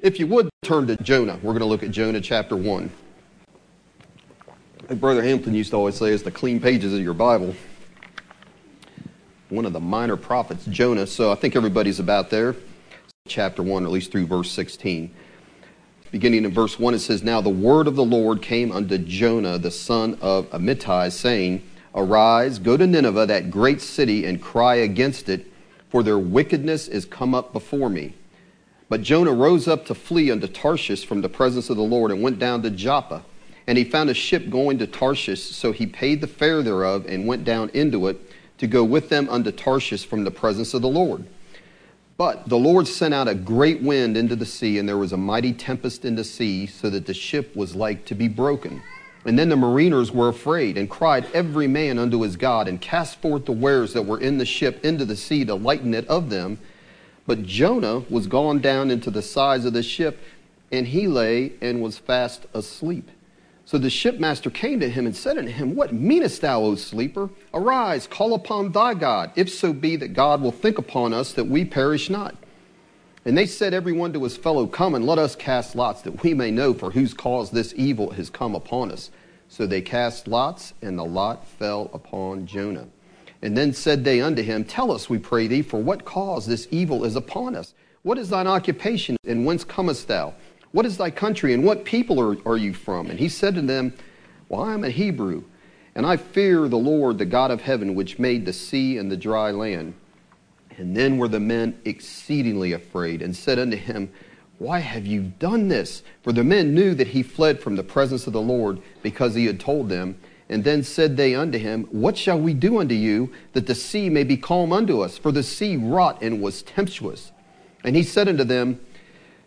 If you would turn to Jonah, we're going to look at Jonah chapter 1. Like Brother Hampton used to always say, it's the clean pages of your Bible. One of the minor prophets, Jonah. So I think everybody's about there. Chapter 1, at least through verse 16. Beginning in verse 1, it says, Now the word of the Lord came unto Jonah, the son of Amittai, saying, Arise, go to Nineveh, that great city, and cry against it, for their wickedness is come up before me. But Jonah rose up to flee unto Tarshish from the presence of the Lord and went down to Joppa. And he found a ship going to Tarshish, so he paid the fare thereof and went down into it to go with them unto Tarshish from the presence of the Lord. But the Lord sent out a great wind into the sea, and there was a mighty tempest in the sea, so that the ship was like to be broken. And then the mariners were afraid, and cried every man unto his God, and cast forth the wares that were in the ship into the sea to lighten it of them. But Jonah was gone down into the sides of the ship, and he lay and was fast asleep. So the shipmaster came to him and said unto him, What meanest thou, O sleeper? Arise, call upon thy God, if so be that God will think upon us that we perish not. And they said every one to his fellow, Come and let us cast lots, that we may know for whose cause this evil has come upon us. So they cast lots, and the lot fell upon Jonah. And then said they unto him, Tell us, we pray thee, for what cause this evil is upon us? What is thine occupation, and whence comest thou? What is thy country, and what people are, are you from? And he said to them, Well, I am a Hebrew, and I fear the Lord, the God of heaven, which made the sea and the dry land. And then were the men exceedingly afraid, and said unto him, Why have you done this? For the men knew that he fled from the presence of the Lord, because he had told them. And then said they unto him, What shall we do unto you, that the sea may be calm unto us? For the sea wrought and was tempestuous. And he said unto them,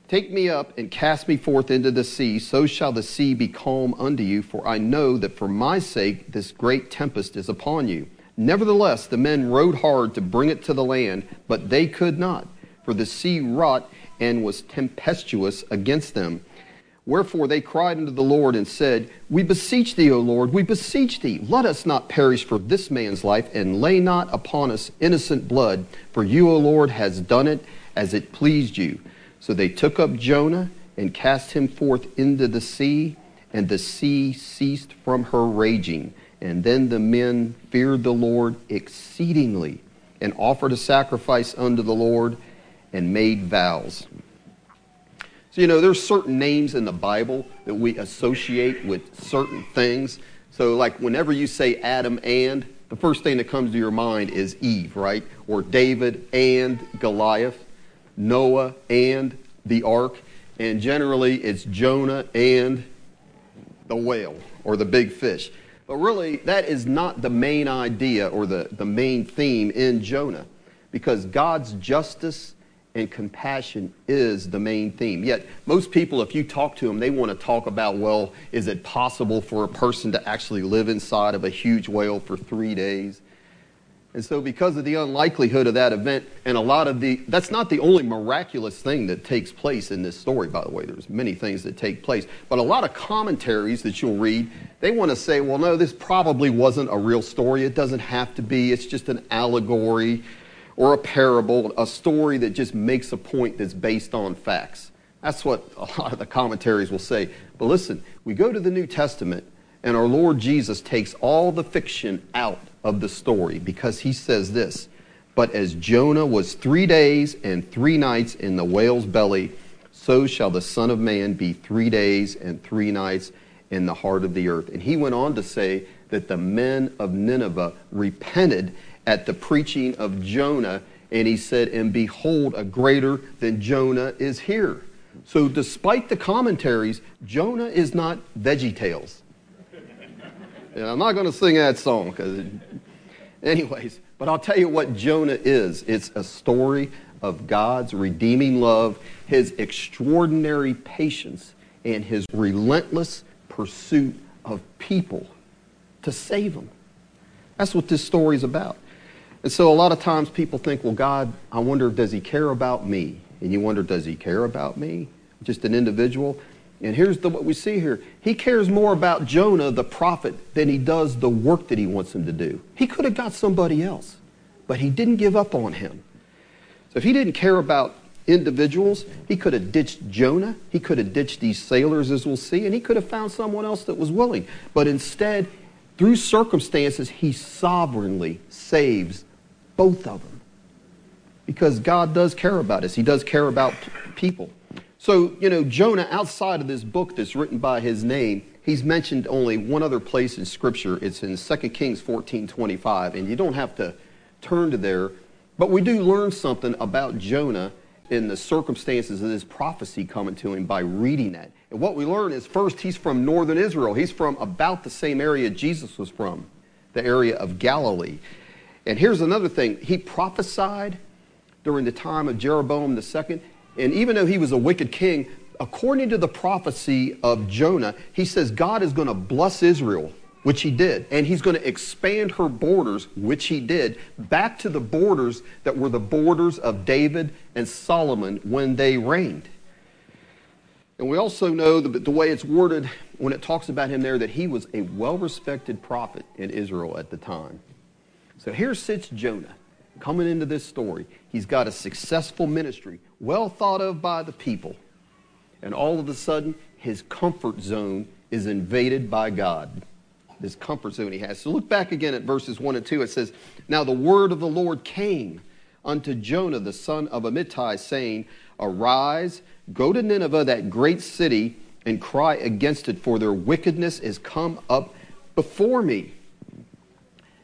Take me up and cast me forth into the sea, so shall the sea be calm unto you, for I know that for my sake this great tempest is upon you. Nevertheless, the men rowed hard to bring it to the land, but they could not, for the sea wrought and was tempestuous against them. Wherefore they cried unto the Lord and said, We beseech thee, O Lord, we beseech thee, let us not perish for this man's life, and lay not upon us innocent blood, for you, O Lord, has done it as it pleased you. So they took up Jonah and cast him forth into the sea, and the sea ceased from her raging. And then the men feared the Lord exceedingly, and offered a sacrifice unto the Lord, and made vows. So, you know, there's certain names in the Bible that we associate with certain things. So, like whenever you say Adam and, the first thing that comes to your mind is Eve, right? Or David and Goliath, Noah and the ark, and generally it's Jonah and the whale or the big fish. But really, that is not the main idea or the, the main theme in Jonah because God's justice and compassion is the main theme. Yet, most people, if you talk to them, they want to talk about, well, is it possible for a person to actually live inside of a huge whale for three days? And so, because of the unlikelihood of that event, and a lot of the, that's not the only miraculous thing that takes place in this story, by the way. There's many things that take place. But a lot of commentaries that you'll read, they want to say, well, no, this probably wasn't a real story. It doesn't have to be. It's just an allegory or a parable, a story that just makes a point that's based on facts. That's what a lot of the commentaries will say. But listen, we go to the New Testament, and our Lord Jesus takes all the fiction out of the story because he says this But as Jonah was three days and three nights in the whale's belly, so shall the Son of Man be three days and three nights in the heart of the earth. And he went on to say that the men of Nineveh repented at the preaching of Jonah, and he said, And behold, a greater than Jonah is here. So, despite the commentaries, Jonah is not Veggie Tales. and I'm not going to sing that song because, anyways, but I'll tell you what Jonah is it's a story of God's redeeming love, his extraordinary patience, and his relentless pursuit of people to save them. That's what this story is about. And so a lot of times people think, well, God, I wonder, does he care about me? And you wonder, does he care about me? Just an individual? And here's the, what we see here. He cares more about Jonah, the prophet, than he does the work that he wants him to do. He could have got somebody else, but he didn't give up on him. So if he didn't care about individuals. He could have ditched Jonah. He could have ditched these sailors, as we'll see, and he could have found someone else that was willing. But instead, through circumstances, he sovereignly saves both of them. Because God does care about us, He does care about people. So, you know, Jonah, outside of this book that's written by his name, he's mentioned only one other place in Scripture. It's in 2 Kings 14 25, and you don't have to turn to there. But we do learn something about Jonah in the circumstances of this prophecy coming to him by reading that. And what we learn is first, he's from northern Israel. He's from about the same area Jesus was from, the area of Galilee. And here's another thing he prophesied during the time of Jeroboam II and even though he was a wicked king, according to the prophecy of Jonah, he says God is going to bless Israel, which he did. And he's going to expand her borders, which he did, back to the borders that were the borders of David and Solomon when they reigned. And we also know the, the way it's worded when it talks about him there that he was a well respected prophet in Israel at the time. So here sits Jonah coming into this story. He's got a successful ministry, well thought of by the people. And all of a sudden, his comfort zone is invaded by God. This comfort zone he has. So look back again at verses 1 and 2. It says, Now the word of the Lord came unto Jonah, the son of Amittai, saying, Arise, go to Nineveh, that great city, and cry against it, for their wickedness is come up before me.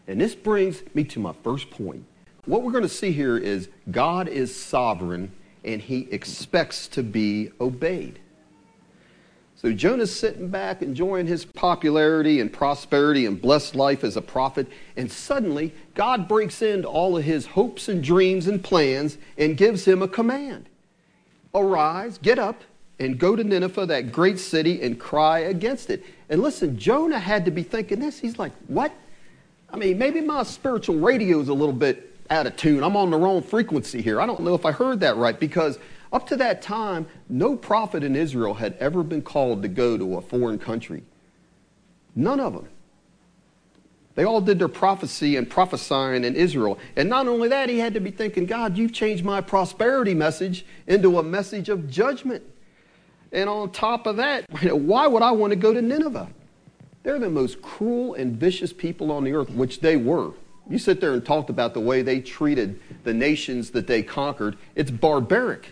And this brings me to my first point. What we're going to see here is God is sovereign and he expects to be obeyed. So Jonah's sitting back enjoying his popularity and prosperity and blessed life as a prophet, and suddenly God breaks into all of his hopes and dreams and plans and gives him a command Arise, get up, and go to Nineveh, that great city, and cry against it. And listen, Jonah had to be thinking this. He's like, What? I mean, maybe my spiritual radio is a little bit out of tune. I'm on the wrong frequency here. I don't know if I heard that right because up to that time, no prophet in Israel had ever been called to go to a foreign country. None of them. They all did their prophecy and prophesying in Israel. And not only that, he had to be thinking, God, you've changed my prosperity message into a message of judgment. And on top of that, why would I want to go to Nineveh? They're the most cruel and vicious people on the earth, which they were. You sit there and talked about the way they treated the nations that they conquered. It's barbaric.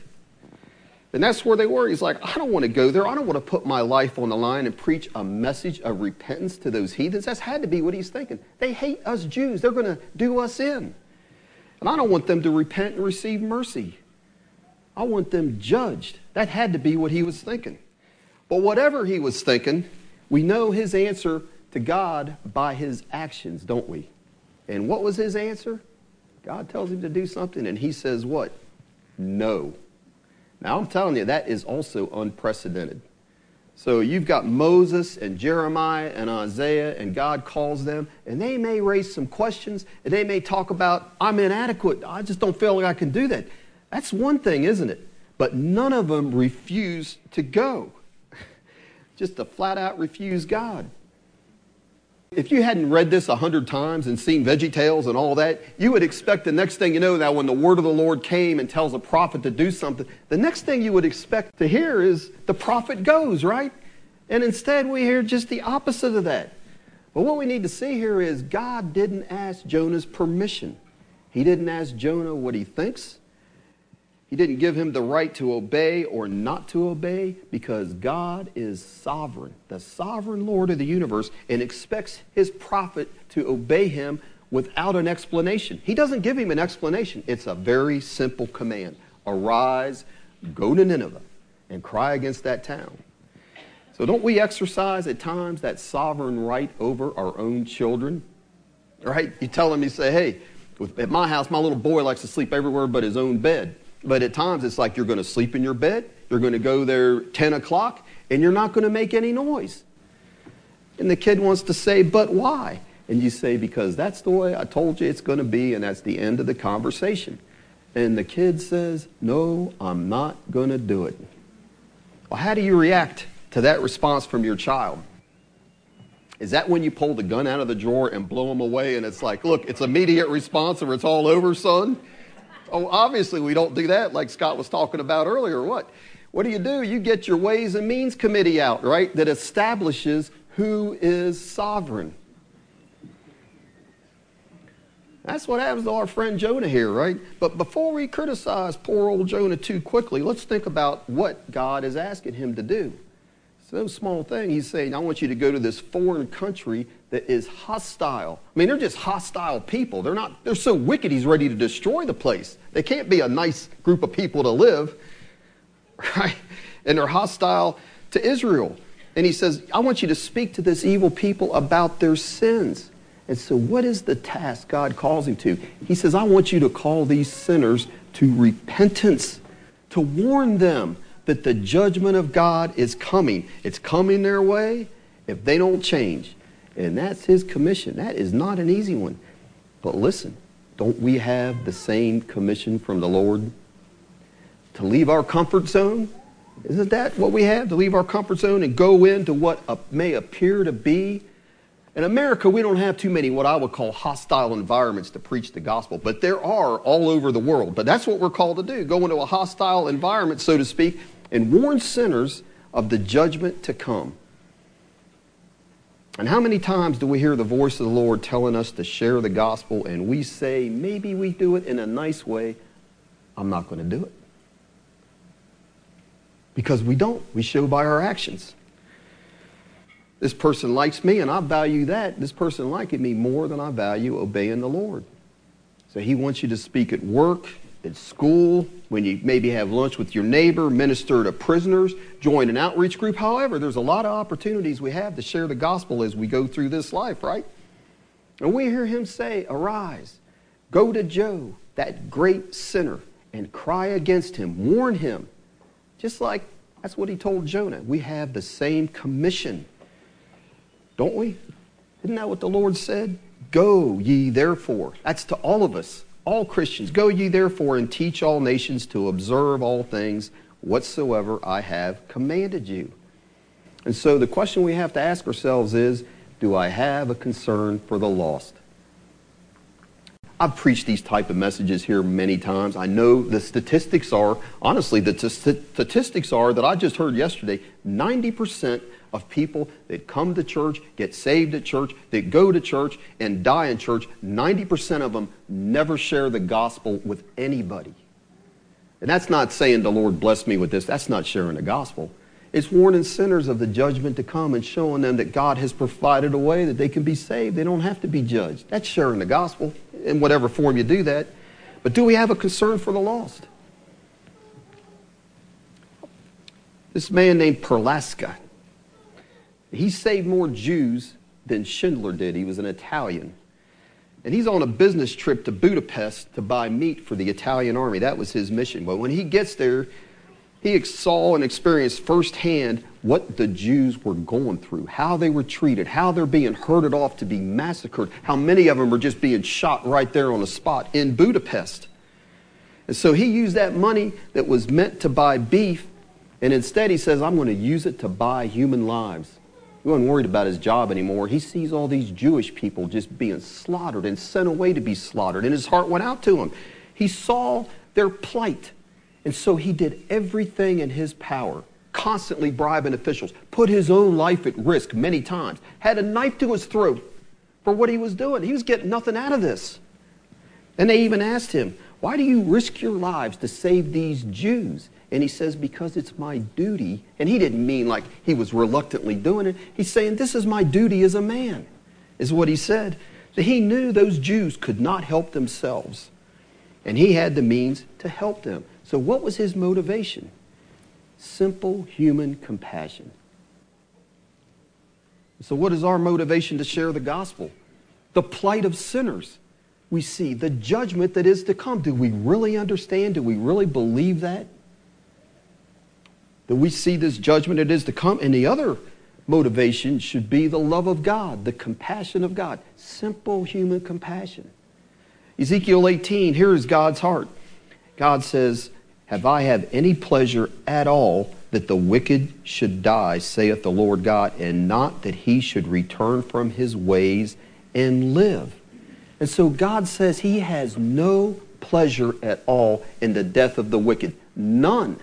And that's where they were. He's like, I don't want to go there. I don't want to put my life on the line and preach a message of repentance to those heathens. That's had to be what he's thinking. They hate us Jews. They're going to do us in. And I don't want them to repent and receive mercy. I want them judged. That had to be what he was thinking. But whatever he was thinking, we know his answer to God by his actions, don't we? And what was his answer? God tells him to do something, and he says, What? No. Now, I'm telling you, that is also unprecedented. So you've got Moses and Jeremiah and Isaiah, and God calls them, and they may raise some questions, and they may talk about, I'm inadequate. I just don't feel like I can do that. That's one thing, isn't it? But none of them refuse to go. Just to flat out refuse God. If you hadn't read this a hundred times and seen Veggie Tales and all that, you would expect the next thing you know that when the word of the Lord came and tells a prophet to do something, the next thing you would expect to hear is the prophet goes, right? And instead we hear just the opposite of that. But what we need to see here is God didn't ask Jonah's permission. He didn't ask Jonah what he thinks. He didn't give him the right to obey or not to obey because God is sovereign, the sovereign Lord of the universe, and expects his prophet to obey him without an explanation. He doesn't give him an explanation. It's a very simple command Arise, go to Nineveh, and cry against that town. So, don't we exercise at times that sovereign right over our own children? Right? You tell them, you say, hey, at my house, my little boy likes to sleep everywhere but his own bed. But at times it's like you're going to sleep in your bed, you're going to go there 10 o'clock, and you're not going to make any noise. And the kid wants to say, but why? And you say, because that's the way I told you it's going to be, and that's the end of the conversation. And the kid says, no, I'm not going to do it. Well, how do you react to that response from your child? Is that when you pull the gun out of the drawer and blow them away and it's like, look, it's immediate response or it's all over, son? Oh, obviously, we don't do that like Scott was talking about earlier. What? What do you do? You get your Ways and Means Committee out, right? That establishes who is sovereign. That's what happens to our friend Jonah here, right? But before we criticize poor old Jonah too quickly, let's think about what God is asking him to do. It's no small thing. He's saying, I want you to go to this foreign country that is hostile. I mean, they're just hostile people. They're not, they're so wicked he's ready to destroy the place. They can't be a nice group of people to live, right? And they're hostile to Israel. And he says, I want you to speak to this evil people about their sins. And so, what is the task God calls him to? He says, I want you to call these sinners to repentance, to warn them that the judgment of God is coming. It's coming their way if they don't change. And that's his commission. That is not an easy one. But listen, don't we have the same commission from the Lord? To leave our comfort zone? Isn't that what we have? To leave our comfort zone and go into what may appear to be in America, we don't have too many what I would call hostile environments to preach the gospel, but there are all over the world. But that's what we're called to do go into a hostile environment, so to speak, and warn sinners of the judgment to come. And how many times do we hear the voice of the Lord telling us to share the gospel, and we say, maybe we do it in a nice way, I'm not going to do it? Because we don't. We show by our actions. This person likes me, and I value that. This person liking me more than I value obeying the Lord. So he wants you to speak at work, at school, when you maybe have lunch with your neighbor, minister to prisoners, join an outreach group. However, there's a lot of opportunities we have to share the gospel as we go through this life, right? And we hear him say, Arise, go to Joe, that great sinner, and cry against him, warn him. Just like that's what he told Jonah. We have the same commission don't we? Isn't that what the Lord said? Go ye therefore. That's to all of us, all Christians. Go ye therefore and teach all nations to observe all things whatsoever I have commanded you. And so the question we have to ask ourselves is do I have a concern for the lost? I've preached these type of messages here many times. I know the statistics are, honestly, the t- statistics are that I just heard yesterday 90% of people that come to church, get saved at church, that go to church, and die in church, 90% of them never share the gospel with anybody. And that's not saying the Lord bless me with this. That's not sharing the gospel. It's warning sinners of the judgment to come and showing them that God has provided a way that they can be saved. They don't have to be judged. That's sharing the gospel in whatever form you do that. But do we have a concern for the lost? This man named Perlasca, he saved more Jews than Schindler did. He was an Italian. And he's on a business trip to Budapest to buy meat for the Italian army. That was his mission. But when he gets there, he saw and experienced firsthand what the Jews were going through, how they were treated, how they're being herded off to be massacred, how many of them are just being shot right there on the spot in Budapest. And so he used that money that was meant to buy beef, and instead he says, I'm going to use it to buy human lives. He wasn't worried about his job anymore. He sees all these Jewish people just being slaughtered and sent away to be slaughtered, and his heart went out to him. He saw their plight. And so he did everything in his power, constantly bribing officials, put his own life at risk many times, had a knife to his throat for what he was doing. He was getting nothing out of this. And they even asked him, Why do you risk your lives to save these Jews? And he says, Because it's my duty. And he didn't mean like he was reluctantly doing it. He's saying, This is my duty as a man, is what he said. So he knew those Jews could not help themselves. And he had the means to help them. So, what was his motivation? Simple human compassion. So, what is our motivation to share the gospel? The plight of sinners. We see the judgment that is to come. Do we really understand? Do we really believe that? That we see this judgment that is to come. And the other motivation should be the love of God, the compassion of God. Simple human compassion. Ezekiel 18, here is God's heart. God says, have I have any pleasure at all that the wicked should die, saith the Lord God, and not that he should return from his ways and live. And so God says he has no pleasure at all in the death of the wicked. None.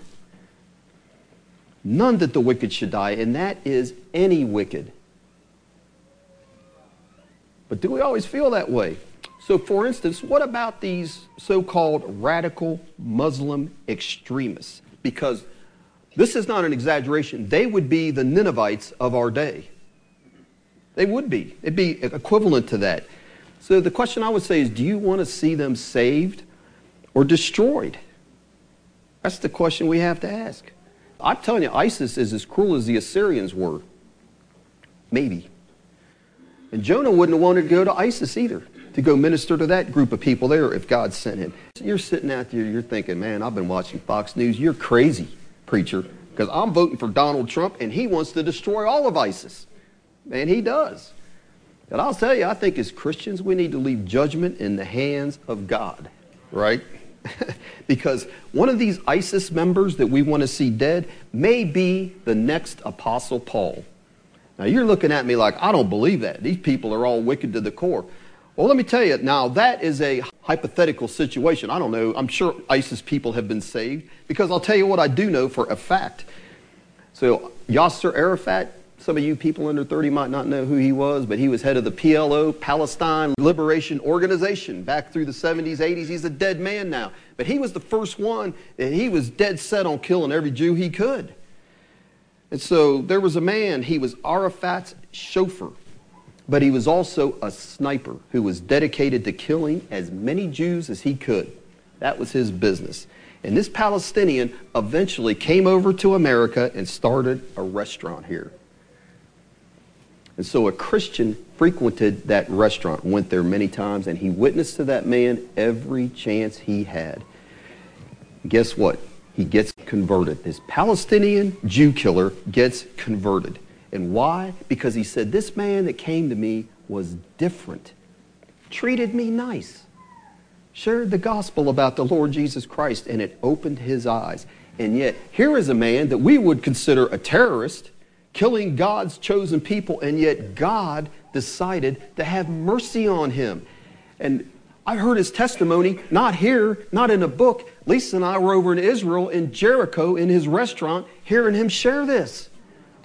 None that the wicked should die, and that is any wicked. But do we always feel that way? So, for instance, what about these so called radical Muslim extremists? Because this is not an exaggeration. They would be the Ninevites of our day. They would be. It'd be equivalent to that. So, the question I would say is do you want to see them saved or destroyed? That's the question we have to ask. I'm telling you, ISIS is as cruel as the Assyrians were. Maybe. And Jonah wouldn't have wanted to go to ISIS either, to go minister to that group of people there if God sent him. You're sitting out there, you're thinking, man, I've been watching Fox News. You're crazy, preacher, because I'm voting for Donald Trump and he wants to destroy all of ISIS. Man, he does. But I'll tell you, I think as Christians, we need to leave judgment in the hands of God, right? because one of these ISIS members that we want to see dead may be the next Apostle Paul. Now, you're looking at me like, I don't believe that. These people are all wicked to the core. Well, let me tell you, now that is a hypothetical situation. I don't know. I'm sure ISIS people have been saved because I'll tell you what I do know for a fact. So, Yasser Arafat, some of you people under 30 might not know who he was, but he was head of the PLO, Palestine Liberation Organization, back through the 70s, 80s. He's a dead man now. But he was the first one, and he was dead set on killing every Jew he could. And so there was a man, he was Arafat's chauffeur, but he was also a sniper who was dedicated to killing as many Jews as he could. That was his business. And this Palestinian eventually came over to America and started a restaurant here. And so a Christian frequented that restaurant, went there many times, and he witnessed to that man every chance he had. Guess what? he gets converted. This Palestinian Jew killer gets converted. And why? Because he said, This man that came to me was different, treated me nice, shared the gospel about the Lord Jesus Christ, and it opened his eyes. And yet, here is a man that we would consider a terrorist, killing God's chosen people, and yet God decided to have mercy on him. And I heard his testimony, not here, not in a book. Lisa and I were over in Israel, in Jericho, in his restaurant, hearing him share this.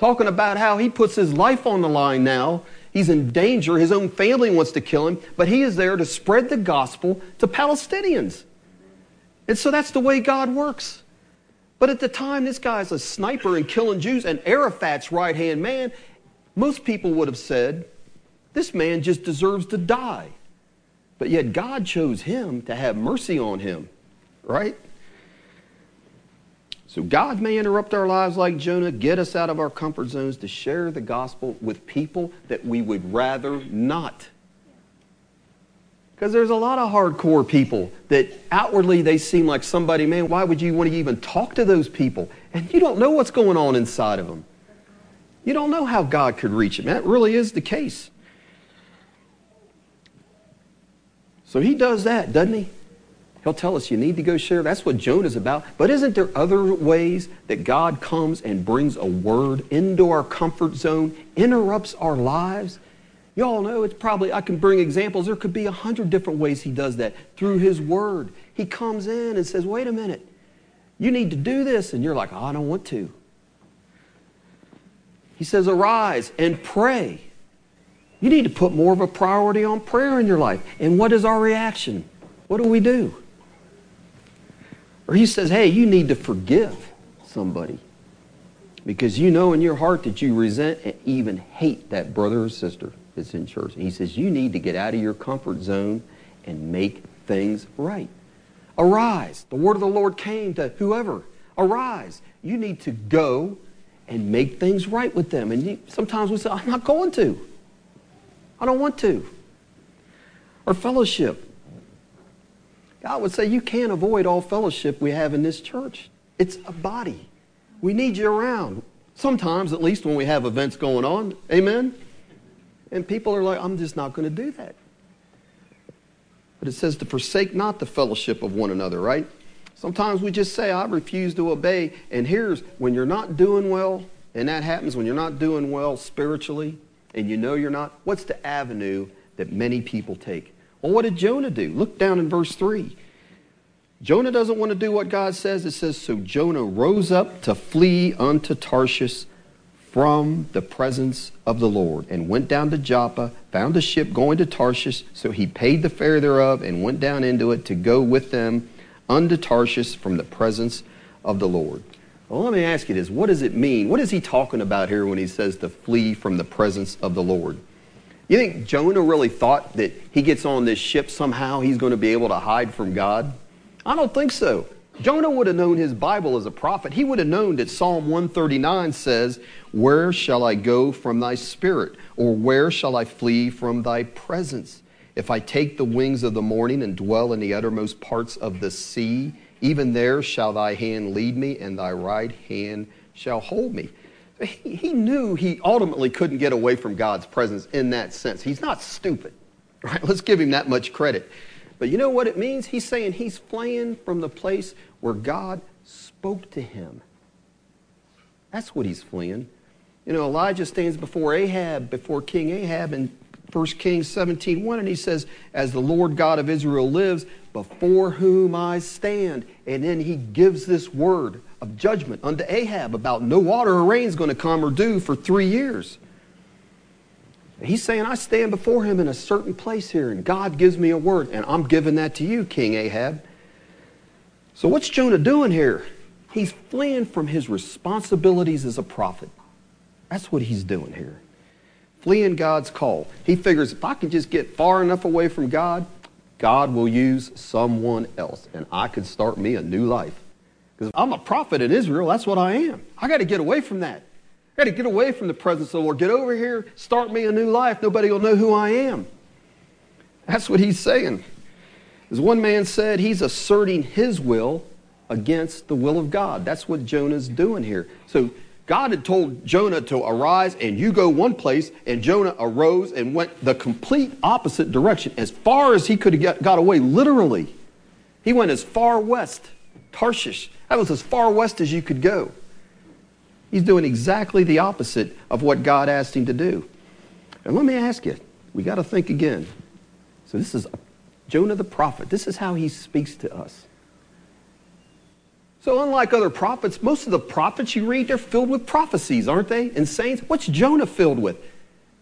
Talking about how he puts his life on the line now. He's in danger. His own family wants to kill him, but he is there to spread the gospel to Palestinians. And so that's the way God works. But at the time, this guy's a sniper and killing Jews and Arafat's right hand man. Most people would have said, this man just deserves to die. But yet God chose him to have mercy on him, right? So God may interrupt our lives like Jonah, get us out of our comfort zones to share the gospel with people that we would rather not. Because there's a lot of hardcore people that outwardly they seem like somebody, man, why would you want to even talk to those people? And you don't know what's going on inside of them. You don't know how God could reach them. That really is the case. So he does that, doesn't he? He'll tell us you need to go share. That's what Jonah's about. But isn't there other ways that God comes and brings a word into our comfort zone, interrupts our lives? Y'all know it's probably, I can bring examples. There could be a hundred different ways he does that through his word. He comes in and says, wait a minute, you need to do this. And you're like, oh, I don't want to. He says, arise and pray. You need to put more of a priority on prayer in your life. And what is our reaction? What do we do? Or he says, hey, you need to forgive somebody because you know in your heart that you resent and even hate that brother or sister that's in church. And he says, you need to get out of your comfort zone and make things right. Arise. The word of the Lord came to whoever. Arise. You need to go and make things right with them. And you, sometimes we say, I'm not going to. I don't want to. Or fellowship. God would say, You can't avoid all fellowship we have in this church. It's a body. We need you around. Sometimes, at least when we have events going on. Amen? And people are like, I'm just not going to do that. But it says to forsake not the fellowship of one another, right? Sometimes we just say, I refuse to obey. And here's when you're not doing well, and that happens when you're not doing well spiritually, and you know you're not, what's the avenue that many people take? Well, what did Jonah do? Look down in verse 3. Jonah doesn't want to do what God says. It says, So Jonah rose up to flee unto Tarshish from the presence of the Lord and went down to Joppa, found a ship going to Tarshish. So he paid the fare thereof and went down into it to go with them unto Tarshish from the presence of the Lord. Well, let me ask you this. What does it mean? What is he talking about here when he says to flee from the presence of the Lord? You think Jonah really thought that he gets on this ship somehow he's going to be able to hide from God? I don't think so. Jonah would have known his Bible as a prophet. He would have known that Psalm 139 says, Where shall I go from thy spirit? Or where shall I flee from thy presence? If I take the wings of the morning and dwell in the uttermost parts of the sea, even there shall thy hand lead me, and thy right hand shall hold me. He, knew he ultimately couldn't get away from God's presence in that sense. He's not stupid, right? Let's give him that much credit. But you know what it means? He's saying he's fleeing from the place where God spoke to him. That's what he's fleeing. You know, Elijah stands before Ahab, before King Ahab in 1 Kings 17 1, and he says, As the Lord God of Israel lives, before whom I stand. And then he gives this word of judgment unto Ahab about no water or rain is going to come or do for three years. He's saying, I stand before him in a certain place here, and God gives me a word, and I'm giving that to you, King Ahab. So, what's Jonah doing here? He's fleeing from his responsibilities as a prophet. That's what he's doing here. Fleeing God's call. He figures if I can just get far enough away from God, God will use someone else, and I could start me a new life. Because I'm a prophet in Israel, that's what I am. I got to get away from that. I got to get away from the presence of the Lord. Get over here, start me a new life. Nobody will know who I am. That's what he's saying. As one man said, he's asserting his will against the will of God. That's what Jonah's doing here. So God had told Jonah to arise and you go one place, and Jonah arose and went the complete opposite direction, as far as he could have got away, literally. He went as far west, Tarshish. That was as far west as you could go. He's doing exactly the opposite of what God asked him to do. And let me ask you, we got to think again. So this is Jonah the prophet. This is how he speaks to us. So unlike other prophets, most of the prophets you read, they're filled with prophecies, aren't they? And saints, what's Jonah filled with?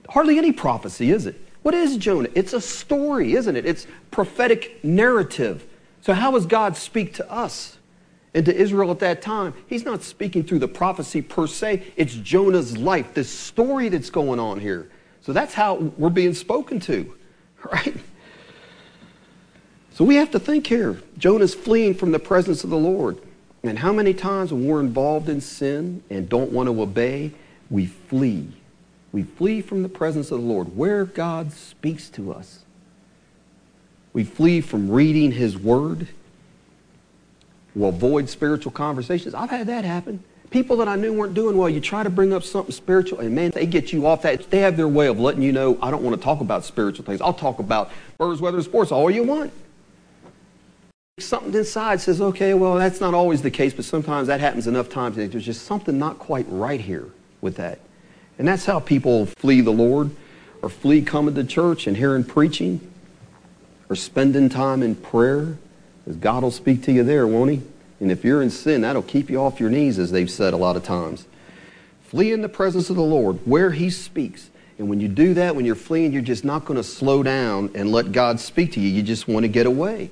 Hardly any prophecy, is it? What is Jonah? It's a story, isn't it? It's prophetic narrative. So how does God speak to us? and to Israel at that time, he's not speaking through the prophecy per se. It's Jonah's life, this story that's going on here. So that's how we're being spoken to, right? So we have to think here. Jonah's fleeing from the presence of the Lord. And how many times when we're involved in sin and don't want to obey, we flee. We flee from the presence of the Lord, where God speaks to us. We flee from reading His Word will avoid spiritual conversations. I've had that happen. People that I knew weren't doing well, you try to bring up something spiritual, and man, they get you off that. They have their way of letting you know, I don't want to talk about spiritual things. I'll talk about birds, weather, sports, all you want. Something inside says, okay, well, that's not always the case, but sometimes that happens enough times that there's just something not quite right here with that. And that's how people flee the Lord or flee coming to church and hearing preaching or spending time in prayer because God will speak to you there, won't He? And if you're in sin, that'll keep you off your knees, as they've said a lot of times. Flee in the presence of the Lord where He speaks. And when you do that, when you're fleeing, you're just not going to slow down and let God speak to you. You just want to get away.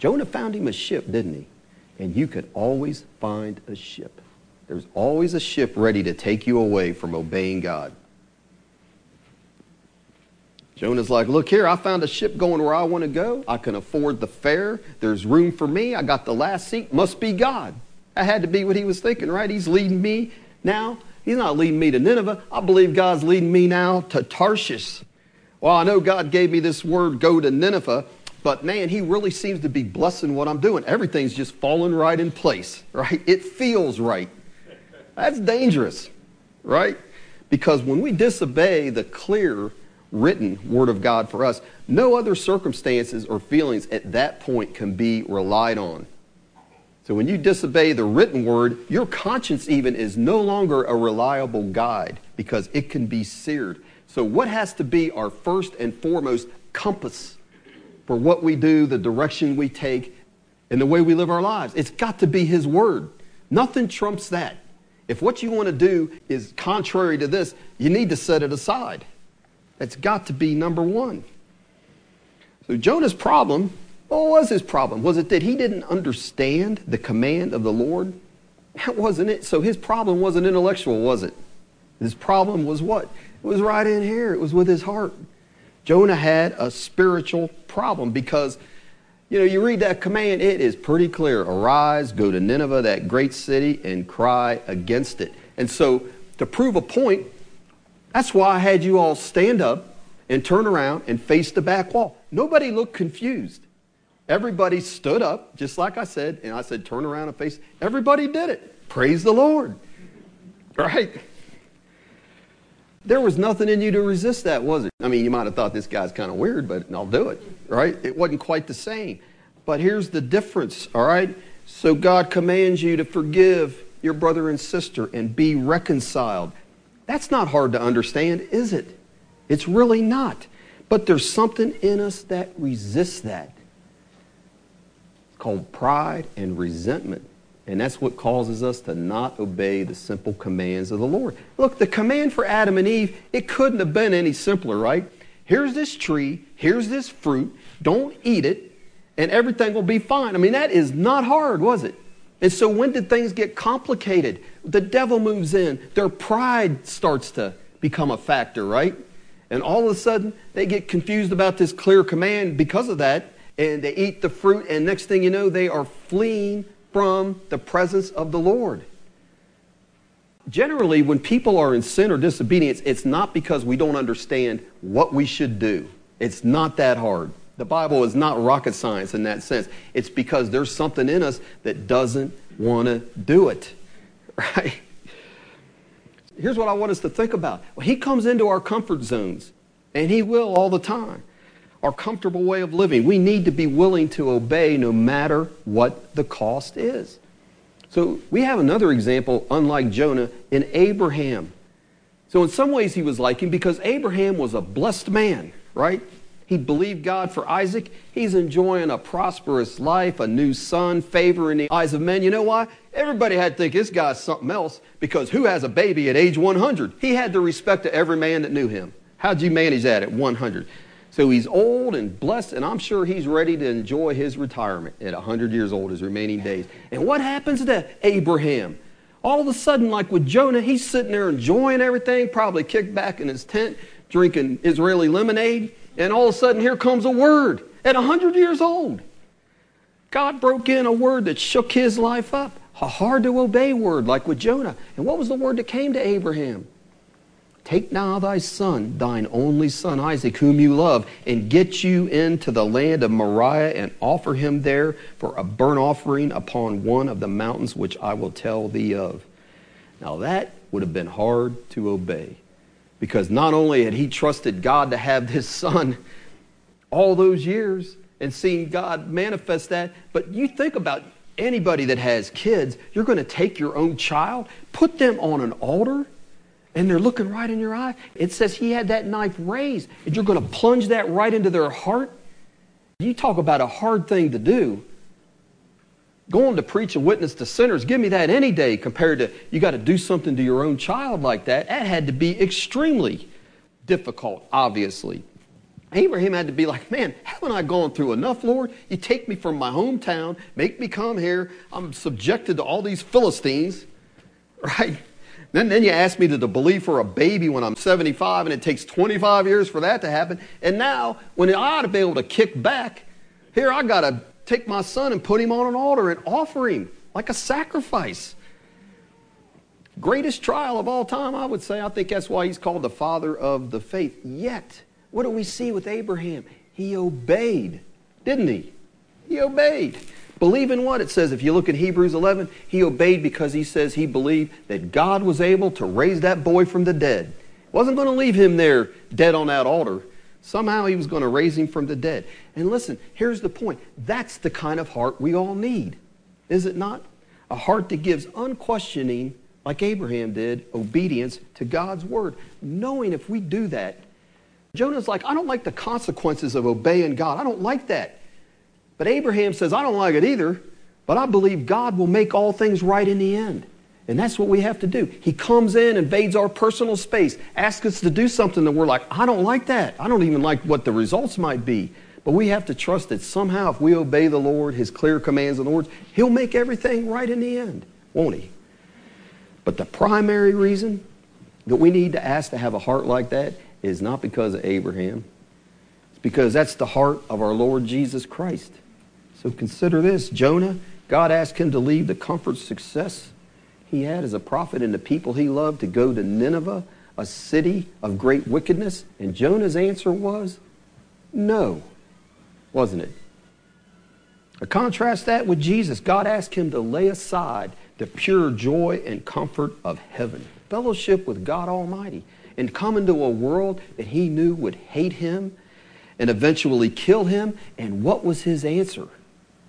Jonah found him a ship, didn't he? And you could always find a ship. There's always a ship ready to take you away from obeying God. Jonah's like, Look here, I found a ship going where I want to go. I can afford the fare. There's room for me. I got the last seat. Must be God. That had to be what he was thinking, right? He's leading me now. He's not leading me to Nineveh. I believe God's leading me now to Tarshish. Well, I know God gave me this word, go to Nineveh, but man, he really seems to be blessing what I'm doing. Everything's just falling right in place, right? It feels right. That's dangerous, right? Because when we disobey the clear written Word of God for us, no other circumstances or feelings at that point can be relied on. So when you disobey the written Word, your conscience even is no longer a reliable guide because it can be seared. So, what has to be our first and foremost compass for what we do, the direction we take? and the way we live our lives. It's got to be His Word. Nothing trumps that. If what you want to do is contrary to this, you need to set it aside. That's got to be number one. So Jonah's problem, what was his problem? Was it that he didn't understand the command of the Lord? That wasn't it. So his problem wasn't intellectual, was it? His problem was what? It was right in here. It was with his heart. Jonah had a spiritual problem because you know, you read that command, it is pretty clear. Arise, go to Nineveh, that great city, and cry against it. And so, to prove a point, that's why I had you all stand up and turn around and face the back wall. Nobody looked confused. Everybody stood up, just like I said, and I said, turn around and face. Everybody did it. Praise the Lord. Right? There was nothing in you to resist that, was it? I mean, you might have thought this guy's kind of weird, but I'll do it, right? It wasn't quite the same. But here's the difference, all right? So God commands you to forgive your brother and sister and be reconciled. That's not hard to understand, is it? It's really not. But there's something in us that resists that. It's called pride and resentment. And that's what causes us to not obey the simple commands of the Lord. Look, the command for Adam and Eve, it couldn't have been any simpler, right? Here's this tree, here's this fruit, don't eat it, and everything will be fine. I mean, that is not hard, was it? And so when did things get complicated? The devil moves in, their pride starts to become a factor, right? And all of a sudden, they get confused about this clear command because of that, and they eat the fruit, and next thing you know, they are fleeing from the presence of the Lord. Generally, when people are in sin or disobedience, it's not because we don't understand what we should do. It's not that hard. The Bible is not rocket science in that sense. It's because there's something in us that doesn't want to do it. Right? Here's what I want us to think about. He comes into our comfort zones, and he will all the time our comfortable way of living. We need to be willing to obey no matter what the cost is. So we have another example, unlike Jonah, in Abraham. So in some ways he was like him because Abraham was a blessed man, right? He believed God for Isaac. He's enjoying a prosperous life, a new son, favor in the eyes of men. You know why? Everybody had to think this guy's something else because who has a baby at age 100? He had the respect of every man that knew him. How'd you manage that at 100? So he's old and blessed, and I'm sure he's ready to enjoy his retirement at 100 years old, his remaining days. And what happens to Abraham? All of a sudden, like with Jonah, he's sitting there enjoying everything, probably kicked back in his tent, drinking Israeli lemonade, and all of a sudden, here comes a word at 100 years old. God broke in a word that shook his life up, a hard to obey word, like with Jonah. And what was the word that came to Abraham? Take now thy son, thine only son Isaac, whom you love, and get you into the land of Moriah and offer him there for a burnt offering upon one of the mountains which I will tell thee of. Now that would have been hard to obey because not only had he trusted God to have this son all those years and seen God manifest that, but you think about anybody that has kids, you're going to take your own child, put them on an altar and they're looking right in your eye. It says he had that knife raised, and you're going to plunge that right into their heart. You talk about a hard thing to do. Going to preach and witness to sinners, give me that any day compared to you got to do something to your own child like that. That had to be extremely difficult, obviously. Abraham had to be like, man, haven't I gone through enough, Lord? You take me from my hometown, make me come here. I'm subjected to all these Philistines, right? Then, then you ask me to, believe for a baby when I'm 75 and it takes 25 years for that to happen. And now, when I ought to be able to kick back, here I got to take my son and put him on an altar and offer him like a sacrifice. Greatest trial of all time, I would say. I think that's why he's called the father of the faith. Yet, what do we see with Abraham? He obeyed, didn't he? He obeyed. Believe in what? It says, if you look at Hebrews 11, he obeyed because he says he believed that God was able to raise that boy from the dead. Wasn't going to leave him there dead on that altar. Somehow he was going to raise him from the dead. And listen, here's the point. That's the kind of heart we all need, is it not? A heart that gives unquestioning, like Abraham did, obedience to God's word, knowing if we do that. Jonah's like, I don't like the consequences of obeying God. I don't like that. But Abraham says, I don't like it either, but I believe God will make all things right in the end. And that's what we have to do. He comes in, invades our personal space, asks us to do something that we're like, I don't like that. I don't even like what the results might be. But we have to trust that somehow, if we obey the Lord, His clear commands and orders, He'll make everything right in the end, won't He? But the primary reason that we need to ask to have a heart like that is not because of Abraham. It's because that's the heart of our Lord Jesus Christ. So consider this Jonah, God asked him to leave the comfort, success he had as a prophet and the people he loved to go to Nineveh, a city of great wickedness. And Jonah's answer was no, wasn't it? I contrast that with Jesus. God asked him to lay aside the pure joy and comfort of heaven, fellowship with God Almighty, and come into a world that he knew would hate him and eventually kill him. And what was his answer?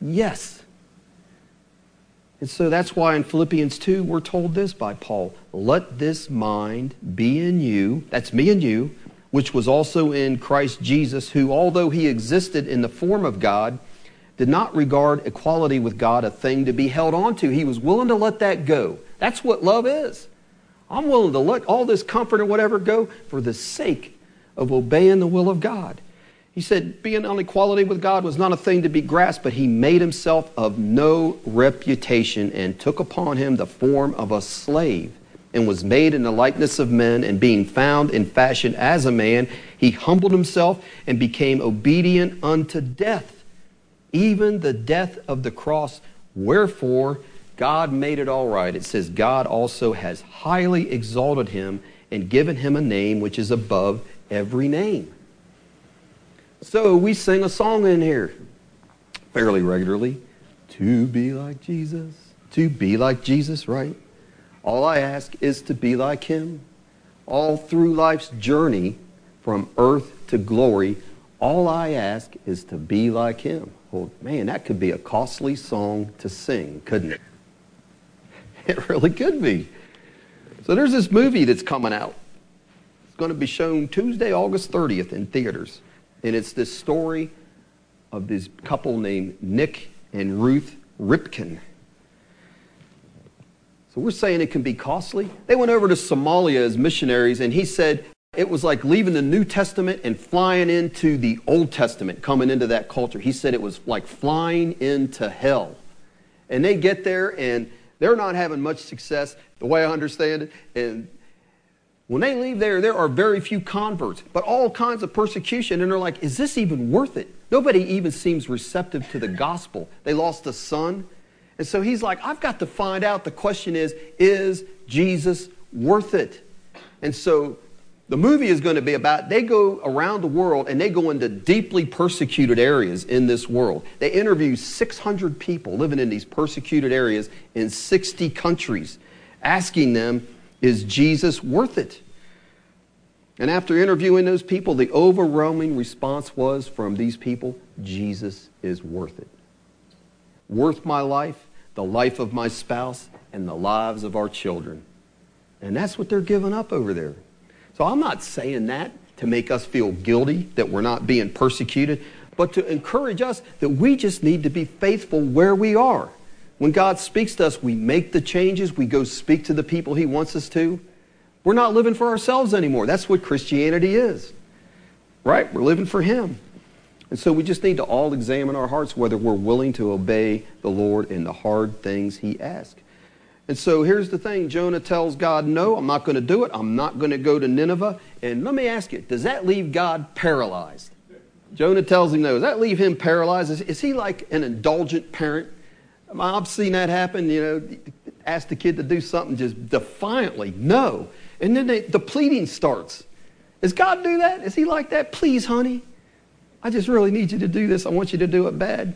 Yes. And so that's why in Philippians 2, we're told this by Paul Let this mind be in you, that's me and you, which was also in Christ Jesus, who, although he existed in the form of God, did not regard equality with God a thing to be held on to. He was willing to let that go. That's what love is. I'm willing to let all this comfort or whatever go for the sake of obeying the will of God. He said, being on equality with God was not a thing to be grasped, but he made himself of no reputation and took upon him the form of a slave and was made in the likeness of men, and being found in fashion as a man, he humbled himself and became obedient unto death, even the death of the cross. Wherefore, God made it all right. It says, God also has highly exalted him and given him a name which is above every name. So we sing a song in here fairly regularly to be like Jesus, to be like Jesus, right? All I ask is to be like him. All through life's journey from earth to glory, all I ask is to be like him. Well, man, that could be a costly song to sing, couldn't it? It really could be. So there's this movie that's coming out. It's going to be shown Tuesday, August 30th in theaters. And it's this story of this couple named Nick and Ruth Ripken. So we're saying it can be costly. They went over to Somalia as missionaries, and he said it was like leaving the New Testament and flying into the Old Testament, coming into that culture. He said it was like flying into hell. And they get there, and they're not having much success, the way I understand it. And when they leave there, there are very few converts, but all kinds of persecution. And they're like, is this even worth it? Nobody even seems receptive to the gospel. They lost a son. And so he's like, I've got to find out. The question is, is Jesus worth it? And so the movie is going to be about they go around the world and they go into deeply persecuted areas in this world. They interview 600 people living in these persecuted areas in 60 countries, asking them, Is Jesus worth it? And after interviewing those people, the overwhelming response was from these people Jesus is worth it. Worth my life, the life of my spouse, and the lives of our children. And that's what they're giving up over there. So I'm not saying that to make us feel guilty that we're not being persecuted, but to encourage us that we just need to be faithful where we are. When God speaks to us, we make the changes, we go speak to the people He wants us to. We're not living for ourselves anymore. That's what Christianity is. Right? We're living for Him. And so we just need to all examine our hearts whether we're willing to obey the Lord in the hard things He asks. And so here's the thing Jonah tells God, No, I'm not going to do it. I'm not going to go to Nineveh. And let me ask you, does that leave God paralyzed? Jonah tells him no. Does that leave him paralyzed? Is, is he like an indulgent parent? I've seen that happen, you know, ask the kid to do something just defiantly. No. And then they, the pleading starts. Does God do that? Is he like that? Please, honey. I just really need you to do this. I want you to do it bad.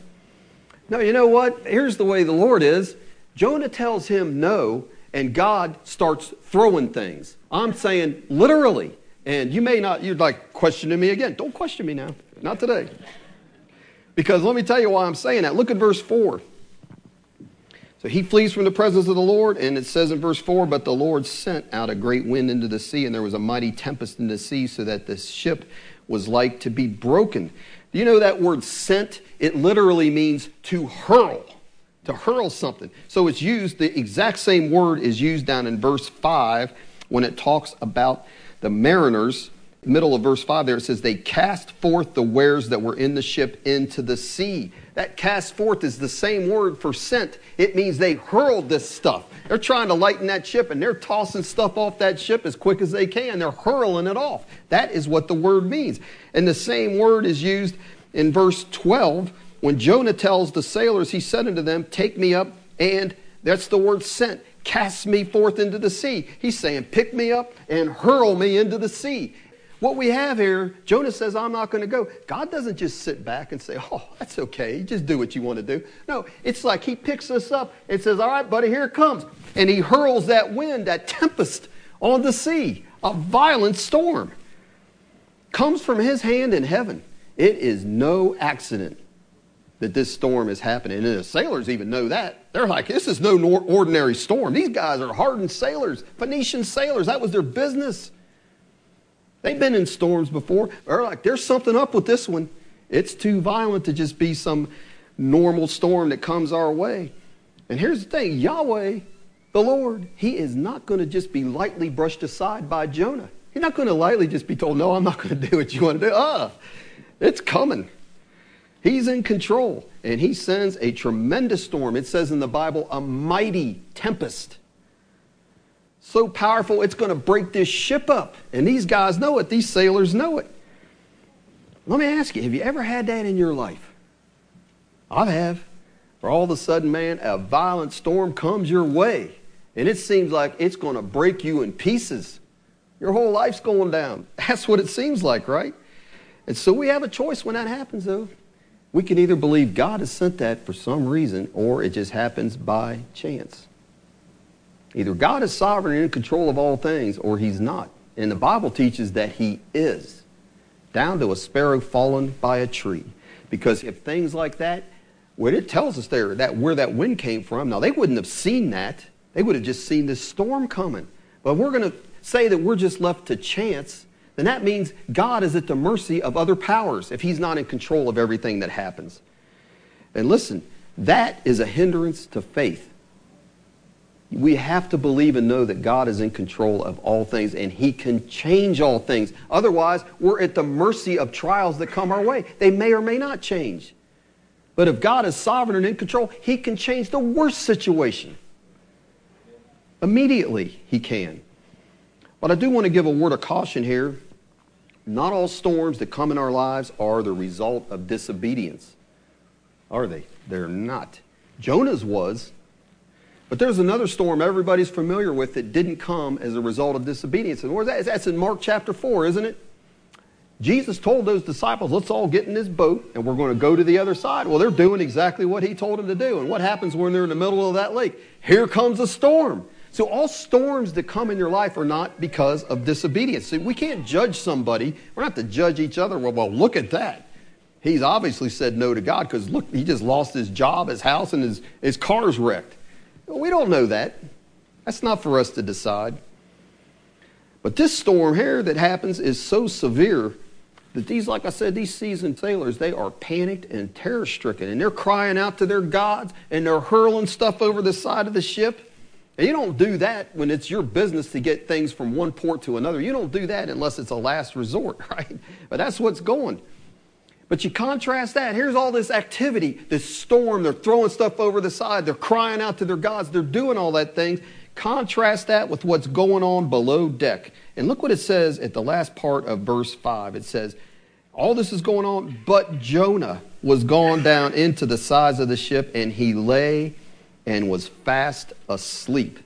No, you know what? Here's the way the Lord is. Jonah tells him no, and God starts throwing things. I'm saying literally. And you may not, you're like questioning me again. Don't question me now. Not today. Because let me tell you why I'm saying that. Look at verse 4. So he flees from the presence of the Lord, and it says in verse 4 But the Lord sent out a great wind into the sea, and there was a mighty tempest in the sea, so that the ship was like to be broken. Do you know that word sent? It literally means to hurl, to hurl something. So it's used, the exact same word is used down in verse 5 when it talks about the mariners. Middle of verse 5 there, it says, They cast forth the wares that were in the ship into the sea. That cast forth is the same word for sent. It means they hurled this stuff. They're trying to lighten that ship and they're tossing stuff off that ship as quick as they can. They're hurling it off. That is what the word means. And the same word is used in verse 12 when Jonah tells the sailors, he said unto them, Take me up, and that's the word sent. Cast me forth into the sea. He's saying, Pick me up and hurl me into the sea. What we have here, Jonah says, I'm not going to go. God doesn't just sit back and say, Oh, that's okay. Just do what you want to do. No, it's like he picks us up and says, All right, buddy, here it comes. And he hurls that wind, that tempest on the sea, a violent storm. Comes from his hand in heaven. It is no accident that this storm is happening. And the sailors even know that. They're like, this is no ordinary storm. These guys are hardened sailors, Phoenician sailors. That was their business. They've been in storms before. They're like, there's something up with this one. It's too violent to just be some normal storm that comes our way. And here's the thing Yahweh, the Lord, He is not going to just be lightly brushed aside by Jonah. He's not going to lightly just be told, No, I'm not going to do what you want to do. Ah, it's coming. He's in control, and He sends a tremendous storm. It says in the Bible, a mighty tempest so powerful it's going to break this ship up. And these guys know it, these sailors know it. Let me ask you have you ever had that in your life? I have. For all of a sudden, man, a violent storm comes your way, and it seems like it's going to break you in pieces. Your whole life's going down. That's what it seems like, right? And so we have a choice when that happens, though. We can either believe God has sent that for some reason, or it just happens by chance. Either God is sovereign and in control of all things, or he's not. And the Bible teaches that he is, down to a sparrow fallen by a tree. Because if things like that, what it tells us there, that where that wind came from, now they wouldn't have seen that. They would have just seen this storm coming. But we're going to say that we're just left to chance, then that means God is at the mercy of other powers if he's not in control of everything that happens. And listen, that is a hindrance to faith. We have to believe and know that God is in control of all things and He can change all things. Otherwise, we're at the mercy of trials that come our way. They may or may not change. But if God is sovereign and in control, He can change the worst situation. Immediately, He can. But I do want to give a word of caution here. Not all storms that come in our lives are the result of disobedience, are they? They're not. Jonah's was, but there's another storm everybody's familiar with that didn't come as a result of disobedience. And where's that? That's in Mark chapter 4, isn't it? Jesus told those disciples, let's all get in this boat and we're going to go to the other side. Well, they're doing exactly what he told them to do. And what happens when they're in the middle of that lake? Here comes a storm. So all storms that come in your life are not because of disobedience. See, we can't judge somebody. We're not to judge each other. Well, well look at that. He's obviously said no to God because look, he just lost his job, his house, and his, his car's wrecked. We don't know that. That's not for us to decide. But this storm here that happens is so severe that these, like I said, these seasoned sailors, they are panicked and terror stricken. And they're crying out to their gods and they're hurling stuff over the side of the ship. And you don't do that when it's your business to get things from one port to another. You don't do that unless it's a last resort, right? But that's what's going. But you contrast that. Here's all this activity, this storm. They're throwing stuff over the side. They're crying out to their gods. They're doing all that things. Contrast that with what's going on below deck. And look what it says at the last part of verse 5. It says, All this is going on, but Jonah was gone down into the sides of the ship, and he lay and was fast asleep.